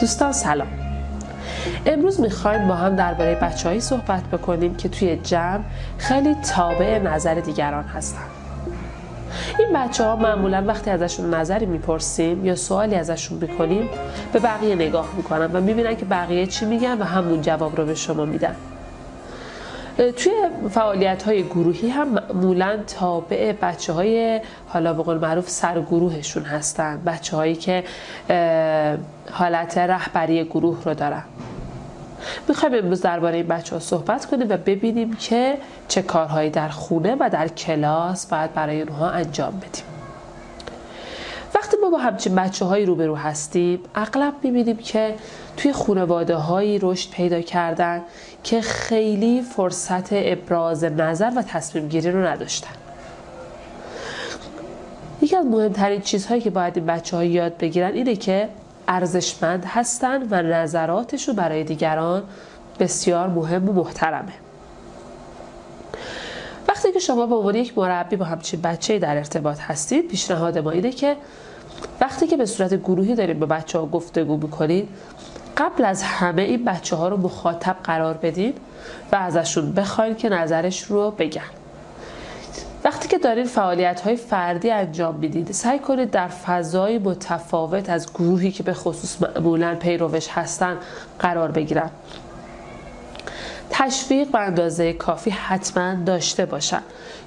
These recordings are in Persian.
دوستان سلام. امروز می‌خوایم با هم درباره بچههایی صحبت بکنیم که توی جمع خیلی تابع نظر دیگران هستن. این بچه ها معمولا وقتی ازشون نظری می‌پرسیم یا سوالی ازشون می‌کنیم به بقیه نگاه می‌کنن و می‌بینن که بقیه چی میگن و همون جواب رو به شما میدن. توی فعالیت های گروهی هم معمولا تابع بچه های حالا به قول معروف سرگروهشون هستن. بچه هایی که حالت رهبری گروه رو دارن. می‌خوایم امروز درباره این بچه ها صحبت کنیم و ببینیم که چه کارهایی در خونه و در کلاس باید برای اونها انجام بدیم. وقتی ما با همچین بچه هایی روبرو هستیم اغلب می‌بینیم که توی خانواده هایی رشد پیدا کردن که خیلی فرصت ابراز نظر و تصمیم گیری رو نداشتن. یکی از مهمترین چیزهایی که باید این بچه ها یاد بگیرن اینه که ارزشمند هستن و نظراتشون برای دیگران بسیار مهم و محترمه. وقتی که شما به عنوان یک مربی با همچین بچه در ارتباط هستید پیشنهاد ما اینه که وقتی که به صورت گروهی دارید با بچه ها گفتگو می‌کنید قبل از همه این بچه ها رو مخاطب قرار بدید و ازشون بخواین که نظرش رو بگن. وقتی که دارین فعالیت های فردی انجام می‌دید سعی کنید در فضای متفاوت از گروهی که به خصوص معمولا پیروش هستن قرار بگیرن. تشویق به اندازه کافی حتما داشته باشن.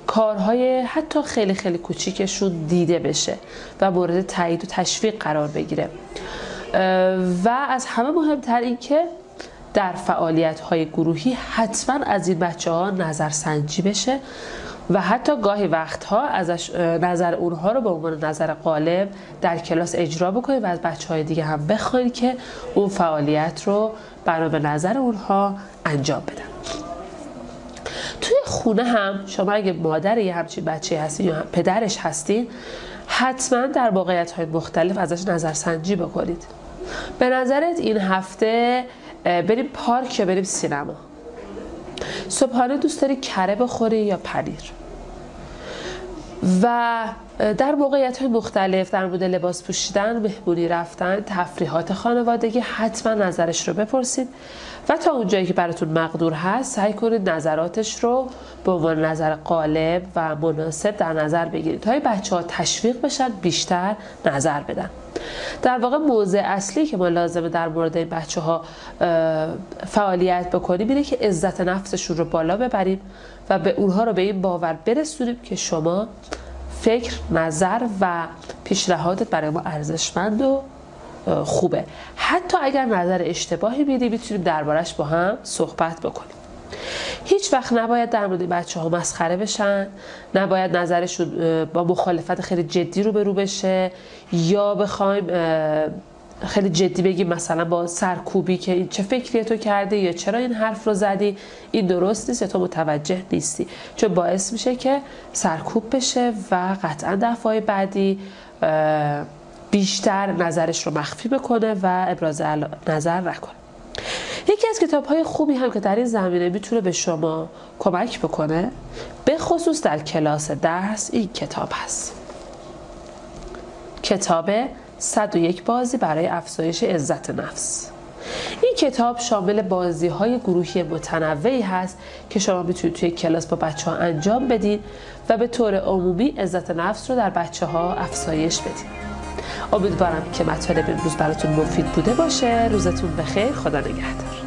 کارهای حتی خیلی خیلی کوچیکشون دیده بشه و مورد تایید و تشویق قرار بگیره. و از همه مهمتر این که در فعالیت های گروهی حتما از این بچه ها نظرسنجی بشه. و حتی گاهی وقتها ازش نظر اونها رو به عنوان نظر قالب در کلاس اجرا بکنید و از بچه های دیگه هم بخواید که اون فعالیت رو برای به نظر اونها انجام بدن. توی خونه هم شما اگه مادر یه همچین بچه هستین یا پدرش هستین حتما در واقعیت های مختلف ازش نظرسنجی بکنید. به نظرت این هفته بریم پارک یا بریم سینما؟ صبحانه دوست داری کره بخوری یا پنیر؟ و در موقعیت های مختلف در مورد لباس پوشیدن، مهمونی رفتن، تفریحات خانوادگی حتما نظرش رو بپرسید. و تا اونجایی که براتون مقدور هست سعی کنید نظراتش رو به عنوان نظر قالب و مناسب در نظر بگیرید تا بچه ها تشویق بشن بیشتر نظر بدن. در واقع موضع اصلی که ما لازمه در مورد این بچه ها فعالیت بکنیم اینه که عزت نفسشون رو بالا ببریم و به اونها رو به این باور برسونیم که شما فکر، نظر و پیشنهادت برای ما ارزشمند و خوبه. حتی اگر نظر اشتباهی بیدی می‌تونیم دربارش با هم صحبت بکنیم. هیچ وقت نباید در مورد بچه ها مسخره بشن نباید نظرشون با مخالفت خیلی جدی رو برو بشه یا بخوایم خیلی جدی بگیم مثلا با سرکوبی که این چه فکری تو کرده یا چرا این حرف رو زدی این درست نیست یا تو متوجه نیستی. چون باعث میشه که سرکوب بشه و قطعا دفعه بعدی بیشتر نظرش رو مخفی بکنه و ابراز نظر نکنه. یکی از کتاب های خوبی هم که در این زمینه می‌تونه به شما کمک بکنه به خصوص در کلاس درس این کتاب هست. کتاب 101 بازی برای افزایش عزت نفس. این کتاب شامل بازی های گروهی متنوعی هست که شما می‌تونید توی کلاس با بچه ها انجام بدین و به طور عمومی عزت نفس رو در بچه ها افزایش بدین. امیدوارم که مطالب امروز براتون مفید بوده باشه. روزتون بخیر. خدا نگهدار.